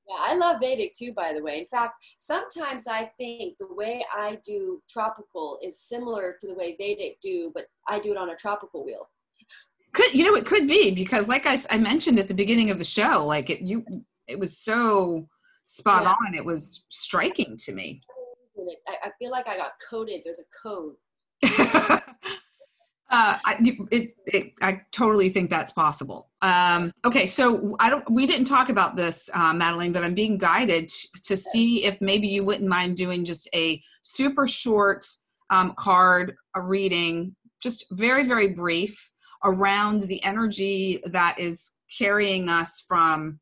Speaker 2: Yeah, I love Vedic too, by the way. In fact, sometimes I think the way I do tropical is similar to the way Vedic do, but I do it on a tropical wheel
Speaker 1: could you know it could be because like I, I mentioned at the beginning of the show like it you it was so spot yeah. on it was striking to me
Speaker 2: I, I feel like i got coded there's a code
Speaker 1: uh, I, it, it, I totally think that's possible. Um, okay, so I don't. We didn't talk about this, uh, Madelaine, but I'm being guided to see if maybe you wouldn't mind doing just a super short um, card, a reading, just very very brief, around the energy that is carrying us from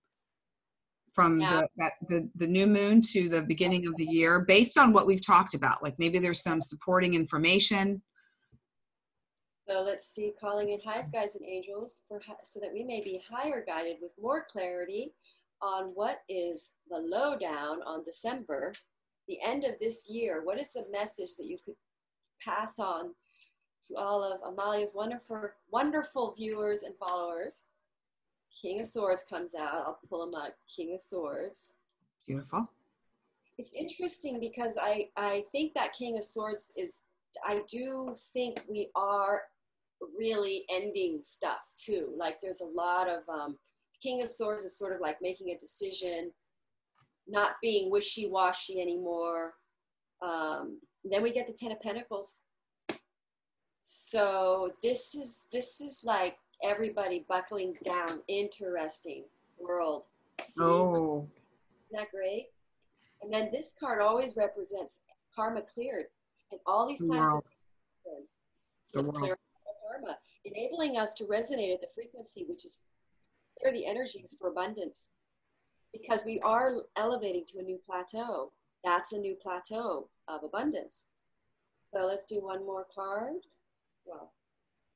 Speaker 1: from yeah. the, that, the the new moon to the beginning of the year based on what we've talked about. Like maybe there's some supporting information.
Speaker 2: So let's see calling in highs guys and angels for so that we may be higher guided with more clarity on what is the lowdown on december the end of this year. What is the message that you could pass on to all of Amalia's wonderful, wonderful viewers and followers. King of Swords comes out. I'll pull him up. King of Swords.
Speaker 1: Beautiful.
Speaker 2: It's interesting because I, I think that King of Swords is, I do think we are really ending stuff too. Like there's a lot of, um, King of Swords is sort of like making a decision, not being wishy washy anymore. Um, then we get the Ten of Pentacles. So this is this is like everybody buckling down. Interesting world.
Speaker 1: See? Oh,
Speaker 2: isn't that great? And then this card always represents karma cleared, and all these planets
Speaker 1: the world.
Speaker 2: karma, enabling us to resonate at the frequency which is clear the energies for abundance, because we are elevating to a new plateau. That's a new plateau of abundance. So let's do one more card. Well,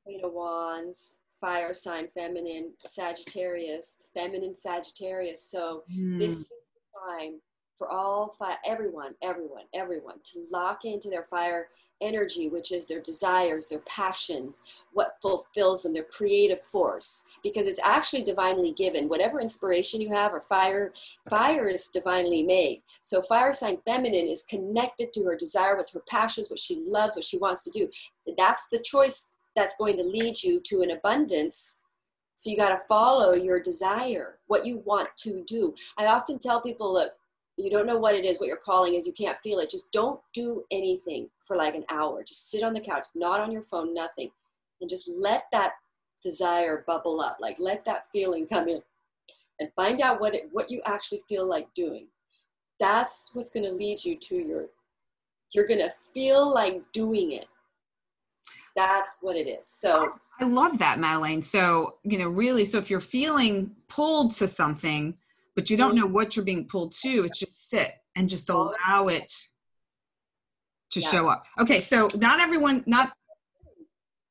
Speaker 2: Queen of Wands, fire sign, feminine, Sagittarius, feminine Sagittarius. So mm. this is the time for all five, everyone, everyone, everyone to lock into their fire energy, which is their desires, their passions, what fulfills them, their creative force, because it's actually divinely given. Whatever inspiration you have or fire, fire is divinely made. So fire sign feminine is connected to her desire, what's her passions, what she loves, what she wants to do. That's the choice that's going to lead you to an abundance. So you got to follow your desire, what you want to do. I often tell people, look, you don't know what it is, what your calling is, you can't feel it. Just don't do anything for like an hour. Just sit on the couch, not on your phone, nothing. And just let that desire bubble up. Like let that feeling come in and find out what it what you actually feel like doing. That's what's gonna lead you to your you're gonna feel like doing it. That's what it is. So
Speaker 1: I love that, Madelaine. So, you know, really, so if you're feeling pulled to something, but you don't know what you're being pulled to. It's just sit and just allow it to yeah. show up. Okay, so not everyone, not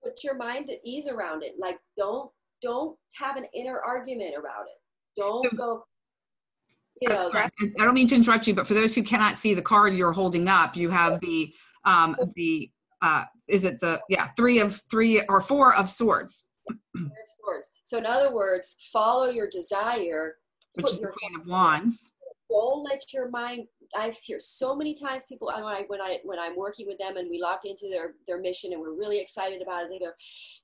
Speaker 2: put your mind at ease around it. Like don't don't have an inner argument about it. Don't go. You know,
Speaker 1: sorry, I don't mean to interrupt you, but for those who cannot see the card you're holding up, you have the um the uh is it the yeah three of three or four of swords.
Speaker 2: swords. So in other words, follow your desire
Speaker 1: which is the Queen of Wands.
Speaker 2: Don't let your mind. I've hear so many times people when I when I when I'm working with them and we lock into their their mission and we're really excited about it. They go,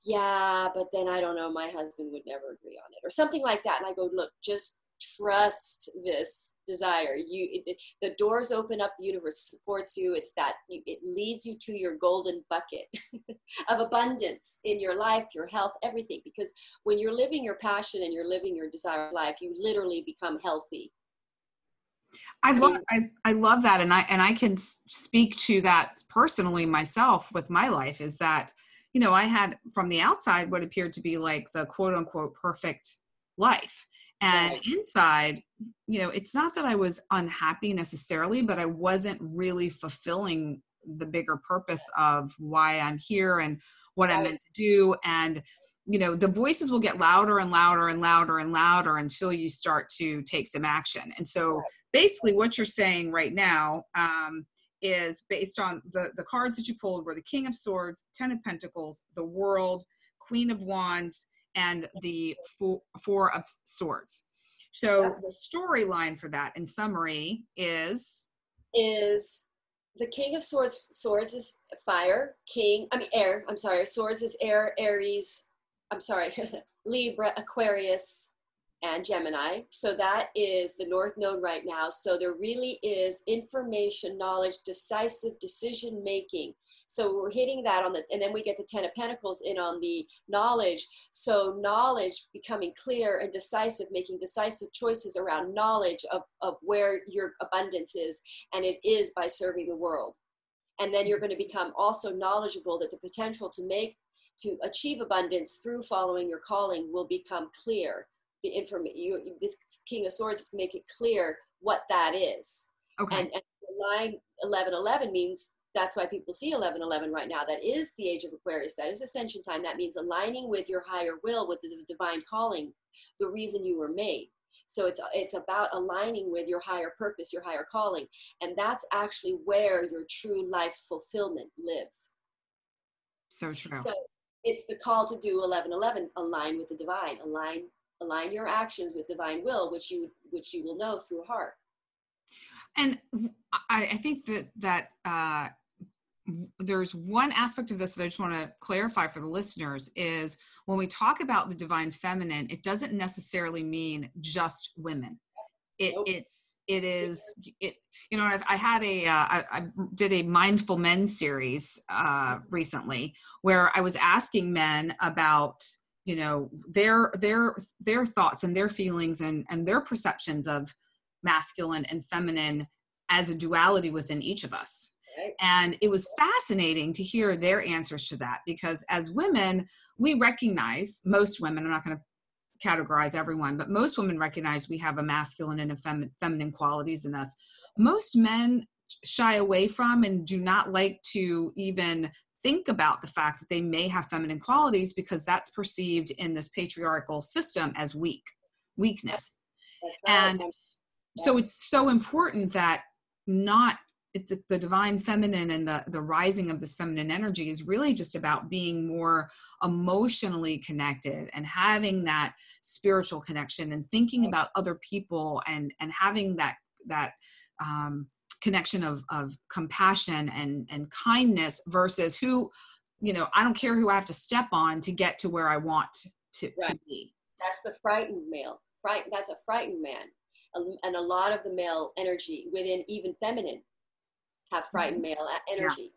Speaker 2: "Yeah, but then I don't know. My husband would never agree on it," or something like that. And I go, "Look, just trust this desire. You it, the doors open up the universe supports you. It's that you, it leads you to your golden bucket of abundance in your life your health everything. Because when you're living your passion and you're living your desired life you literally become healthy.
Speaker 1: I love I, I love that. And I and I can speak to that personally myself with my life is that you know I had from the outside what appeared to be like the quote unquote perfect life and right. inside you know it's not that i was unhappy necessarily but i wasn't really fulfilling the bigger purpose of why i'm here and what right. i'm meant to do and you know the voices will get louder and louder and louder and louder until you start to take some action and so right. basically what you're saying right now um, is based on the the cards that you pulled were the king of swords ten of pentacles the world queen of wands and the four, four of swords. So the storyline for that in summary is
Speaker 2: is the king of swords swords is fire, king, I mean air, I'm sorry, swords is air, Aries, I'm sorry, Libra, Aquarius, and Gemini. So that is the North Node right now. So there really is information, knowledge, decisive decision making so we're hitting that on the, and then we get the Ten of Pentacles in on the knowledge. So knowledge becoming clear and decisive, making decisive choices around knowledge of, of where your abundance is. And it is by serving the world. And then you're going to become also knowledgeable that the potential to make, to achieve abundance through following your calling will become clear. The information, you, this King of Swords is make it clear what that is.
Speaker 1: Okay.
Speaker 2: And, and line 1111 means that's why people see 1111 right now. That is the age of aquarius. That is ascension time. That means aligning with your higher will with the divine calling the reason you were made. So it's it's about aligning with your higher purpose your higher calling. And that's actually where your true life's fulfillment lives.
Speaker 1: So true.
Speaker 2: So it's the call to do 1111 align with the divine. Align align your actions with divine will which you which you will know through heart.
Speaker 1: And I, I think that that uh, there's one aspect of this that I just want to clarify for the listeners is when we talk about the divine feminine, it doesn't necessarily mean just women. It, nope. it's it is it you know I've, i had a uh, I, I did a mindful men series uh, recently where i was asking men about you know their their their thoughts and their feelings and and their perceptions of masculine and feminine as a duality within each of us and it was fascinating to hear their answers to that because as women we recognize most women i'm not going to categorize everyone but most women recognize we have a masculine and a fem- feminine qualities in us. Most men shy away from and do not like to even think about the fact that they may have feminine qualities because that's perceived in this patriarchal system as weak weakness. And so it's so important that not it's the divine feminine and the the rising of this feminine energy is really just about being more emotionally connected and having that spiritual connection and thinking about other people and and having that that um, connection of of compassion and and kindness versus who you know i don't care who i have to step on to get to where i want to, right. to be
Speaker 2: that's the frightened male right that's a frightened man and a lot of the male energy within even feminine have frightened mm-hmm. male energy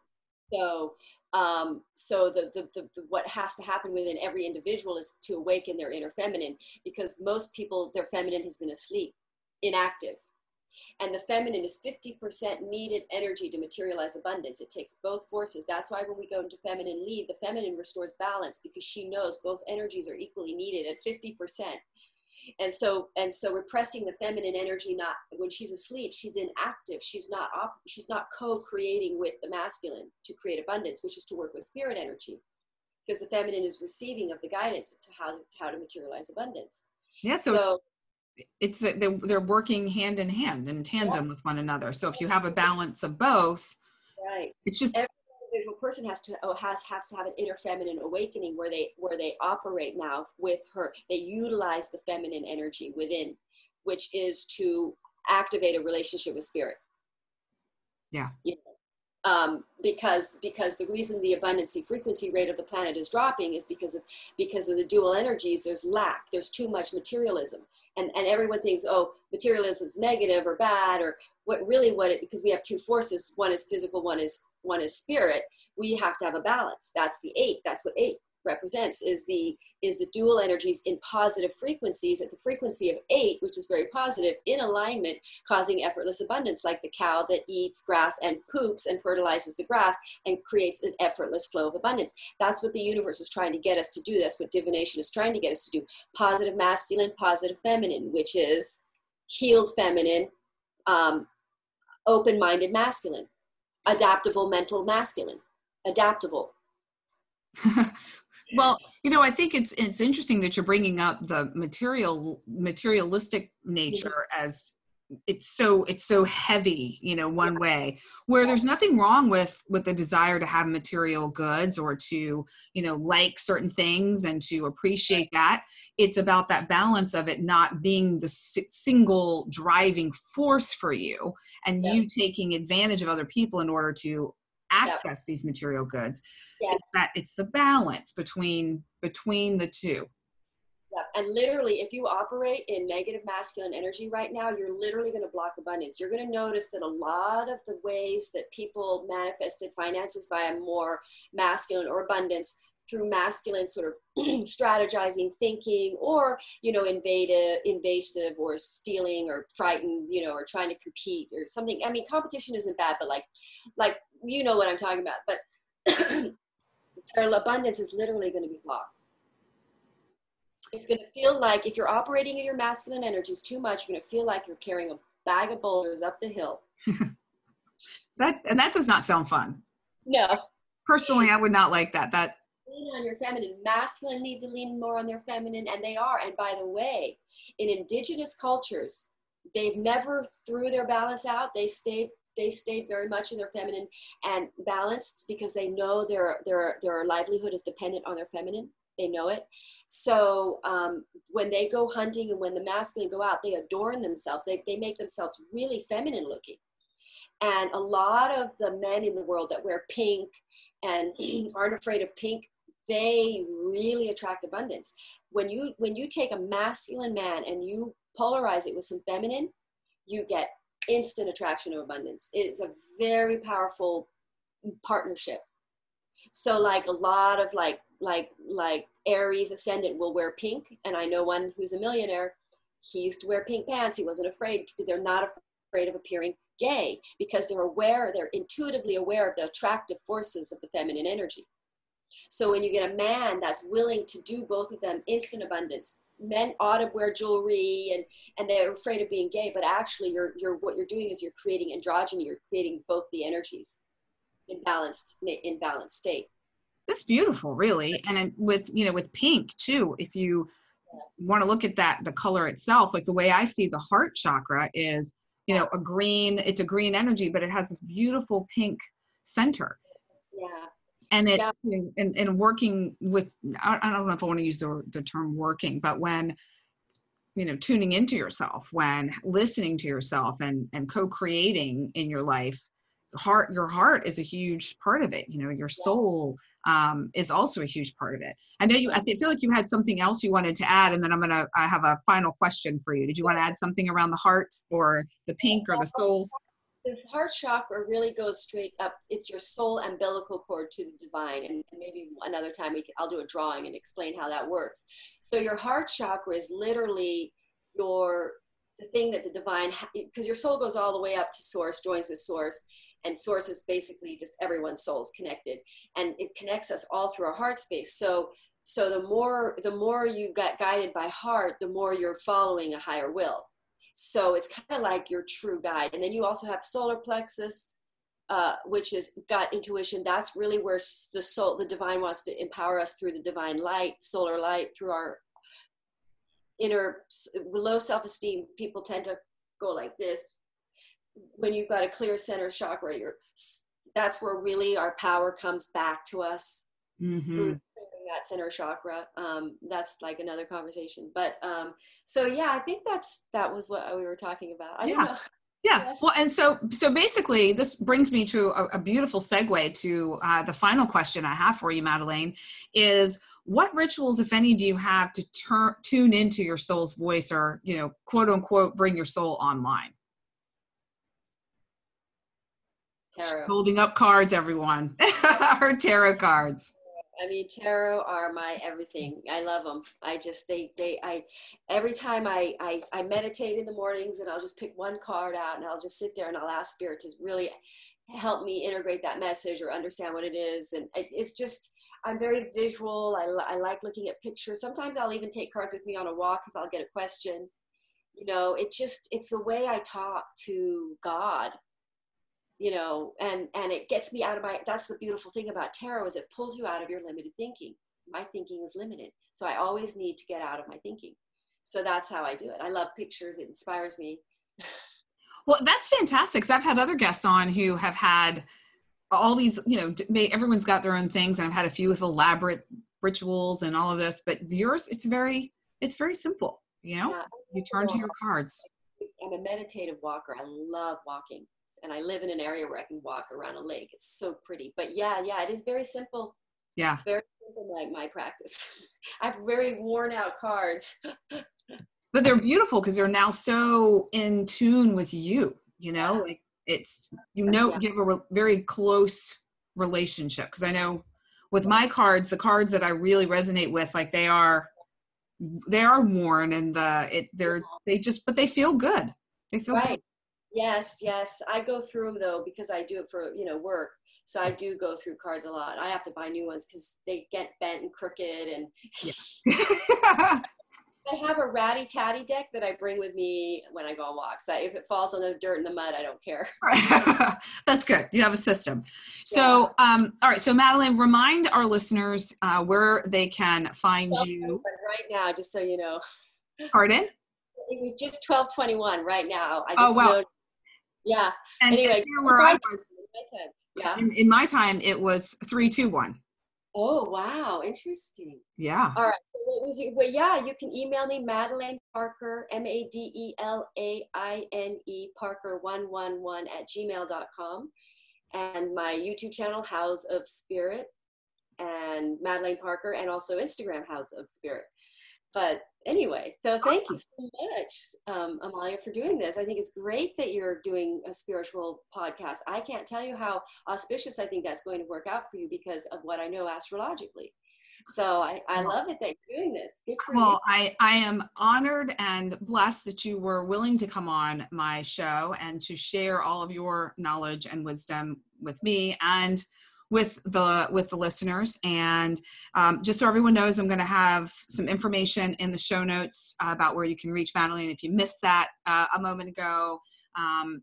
Speaker 2: yeah. so um, so the, the, the, the, what has to happen within every individual is to awaken their inner feminine because most people their feminine has been asleep inactive and the feminine is 50% needed energy to materialize abundance. It takes both forces. That's why when we go into feminine lead, the feminine restores balance because she knows both energies are equally needed at 50%. And so, and so repressing the feminine energy, not when she's asleep, she's inactive. She's not, op, she's not co-creating with the masculine to create abundance, which is to work with spirit energy because the feminine is receiving of the guidance to how, how to materialize abundance.
Speaker 1: Yeah. so, so it's they're, they're working hand in hand in tandem yeah. with one another so if you have a balance of both
Speaker 2: right
Speaker 1: it's just
Speaker 2: every person has to oh, has has to have an inner feminine awakening where they where they operate now with her they utilize the feminine energy within which is to activate a relationship with spirit
Speaker 1: yeah
Speaker 2: you know? Um, because because the reason the abundancy frequency rate of the planet is dropping is because of because of the dual energies there's lack there's too much materialism. And and everyone thinks oh materialism is negative or bad or what really what it because we have two forces one is physical one is one is spirit we have to have a balance. That's the eight that's what eight represents is the is the dual energies in positive frequencies at the frequency of eight which is very positive in alignment causing effortless abundance like the cow that eats grass and poops and fertilizes the grass and creates an effortless flow of abundance. That's what the universe is trying to get us to do. That's what divination is trying to get us to do. Positive masculine positive feminine which is healed feminine um, open-minded masculine. Adaptable mental masculine. Adaptable
Speaker 1: well you know i think it's it's interesting that you're bringing up the material materialistic mm-hmm. nature as it's so it's so heavy you know one way where there's nothing wrong with with the desire to have material goods or to you know like certain things and to appreciate that. It's about that balance of it not being the single driving force for you and yeah. you taking advantage of other people in order to access these material goods it's that it's the balance between between the two
Speaker 2: yeah. And literally, if you operate in negative masculine energy right now, you're literally going to block abundance. You're going to notice that a lot of the ways that people manifested finances via more masculine or abundance through masculine sort of strategizing thinking or you know invasive invasive or stealing or frightened you know or trying to compete or something. I mean competition isn't bad but like like you know what i'm talking about. But their abundance is literally going to be blocked. It's going to feel like if you're operating in your masculine energies too much you're going to feel like you're carrying a bag of boulders up the hill.
Speaker 1: That and that does not sound fun.
Speaker 2: No.
Speaker 1: Personally i would not like that. That
Speaker 2: lean on your feminine. Masculine need to lean more on their feminine and they are. And by the way in indigenous cultures they've never threw their balance out. They stayed they stayed very much in their feminine and balanced because they know their their their livelihood is dependent on their feminine. They know it. So um, when they go hunting and when the masculine go out they adorn themselves. They, they make themselves really feminine looking. And a lot of the men in the world that wear pink and aren't afraid of pink they really attract abundance. When you when you take a masculine man and you polarize it with some feminine you get instant attraction of abundance. It's a very powerful partnership. So like a lot of like like like aries ascendant will wear pink and i know one who's a millionaire. He used to wear pink pants. He wasn't afraid. They're not afraid of appearing gay because they're aware they're intuitively aware of the attractive forces of the feminine energy so when you get a man that's willing to do both of them instant abundance men ought to wear jewelry and and they're afraid of being gay but actually you're you're what you're doing is you're creating androgyny you're creating both the energies in balanced in balanced state.
Speaker 1: That's beautiful really. And with you know with pink too if you want to look at that the color itself like the way i see the heart chakra is you know a green it's a green energy but it has this beautiful pink center.
Speaker 2: Yeah
Speaker 1: and it's yeah. and, and working with I, don't know if i want to use the, the term working but when you know tuning into yourself when listening to yourself and and co-creating in your life heart your heart is a huge part of it you know your soul um, is also a huge part of it. I know you i feel like you had something else you wanted to add and then i'm gonna i have a final question for you. Did you want to add something around the heart or the pink or the souls
Speaker 2: the heart chakra really goes straight up. It's your soul umbilical cord to the divine. And maybe another time can, I'll do a drawing and explain how that works. So your heart chakra is literally your the thing that the divine because your soul goes all the way up to source, joins with source, and source is basically just everyone's souls connected, and it connects us all through our heart space. So so the more the more you get guided by heart, the more you're following a higher will so it's kind of like your true guide. And then you also have solar plexus, uh, which is gut intuition. That's really where the soul, the divine wants to empower us through the divine light, solar light, through our inner low self-esteem. People tend to go like this. When you've got a clear center chakra, you're, that's where really our power comes back to us mm-hmm. through that center chakra. Um, that's like another conversation. But um, so yeah, I think that's that was what we were talking about. I
Speaker 1: yeah. don't know. Yeah. Well, and so so basically, this brings me to a, a beautiful segue to uh, the final question I have for you, Madelaine, is what rituals, if any, do you have to turn tune into your soul's voice, or you know, quote unquote, bring your soul online?
Speaker 2: Tarot.
Speaker 1: Holding up cards, everyone. Our tarot cards.
Speaker 2: I mean, tarot are my everything. I love them. I just they they I every time I I I meditate in the mornings and I'll just pick one card out and I'll just sit there and I'll ask spirit to really help me integrate that message or understand what it is. And it, it's just I'm very visual. I I like looking at pictures. Sometimes I'll even take cards with me on a walk because I'll get a question. You know, it just it's the way I talk to God you know and and it gets me out of my that's the beautiful thing about tarot is it pulls you out of your limited thinking. My thinking is limited so i always need to get out of my thinking. So that's how i do it. I love pictures it inspires me.
Speaker 1: Well that's fantastic because i've had other guests on who have had all these you know everyone's got their own things and i've had a few with elaborate rituals and all of this but yours it's very it's very simple you know? Yeah. you turn to your cards.
Speaker 2: I'm a meditative walker i love walking and I live in an area where I can walk around a lake. It's so pretty. But yeah, yeah, it is very simple.
Speaker 1: Yeah.
Speaker 2: Very simple like my practice. I have very worn out cards.
Speaker 1: but they're beautiful because they're now so in tune with you, you know, like it's you know you have a re- very close relationship because I know with my cards, the cards that I really resonate with, like they are they are worn and the it they're they just but they feel good. They feel
Speaker 2: right. Good. Yes, yes. I go through them though because I do it for you know work. So I do go through cards a lot. I have to buy new ones because they get bent and crooked and. Yeah. I have a ratty tatty deck that I bring with me when I go on walks. I, if it falls on the dirt and the mud, I don't care.
Speaker 1: That's good. You have a system. So, yeah. um, all right. So, Madelaine, remind our listeners uh, where they can find you.
Speaker 2: Right now, just so you know.
Speaker 1: Pardon?
Speaker 2: It was just twelve twenty one right now. I
Speaker 1: oh,
Speaker 2: just
Speaker 1: oh wow!
Speaker 2: Yeah.
Speaker 1: And,
Speaker 2: Anyway,
Speaker 1: here where I was,
Speaker 2: Yeah.
Speaker 1: in, in my time, it was three, two, one.
Speaker 2: Oh wow, interesting.
Speaker 1: Yeah.
Speaker 2: All right. So what was your, well, yeah, you can email me Madelaine Parker, M A D E L A I N E Parker 111 at gmail.com. And my YouTube channel, House of Spirit, and Madelaine Parker, and also Instagram, House of Spirit. But anyway, so thank you so much, um, Amalia, for doing this. I think it's great that you're doing a spiritual podcast. I can't tell you how auspicious I think that's going to work out for you because of what I know astrologically. So I, I love it that you're doing this.
Speaker 1: Well, I, I am honored and blessed that you were willing to come on my show and to share all of your knowledge and wisdom with me and with the with the listeners. And um, just so everyone knows, I'm going to have some information in the show notes uh, about where you can reach Madelaine. If you missed that uh, a moment ago, um,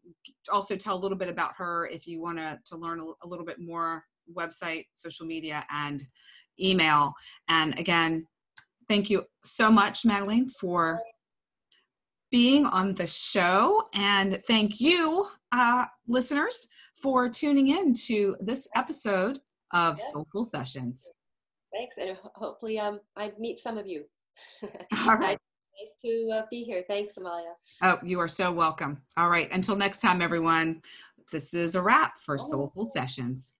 Speaker 1: also tell a little bit about her if you want to to learn a, a little bit more. Website, social media, and email. And again, thank you so much, Madelaine, for being on the show. And thank you, uh, listeners, for tuning in to this episode of
Speaker 2: Yes.
Speaker 1: SoulFull Sessions.
Speaker 2: Thanks, and hopefully um, I meet some of you.
Speaker 1: All right.
Speaker 2: Nice to uh, be here. Thanks, Amalia.
Speaker 1: Oh, you are so welcome. All right. Until next time, everyone, this is a wrap for
Speaker 2: Oh.
Speaker 1: SoulFull Sessions.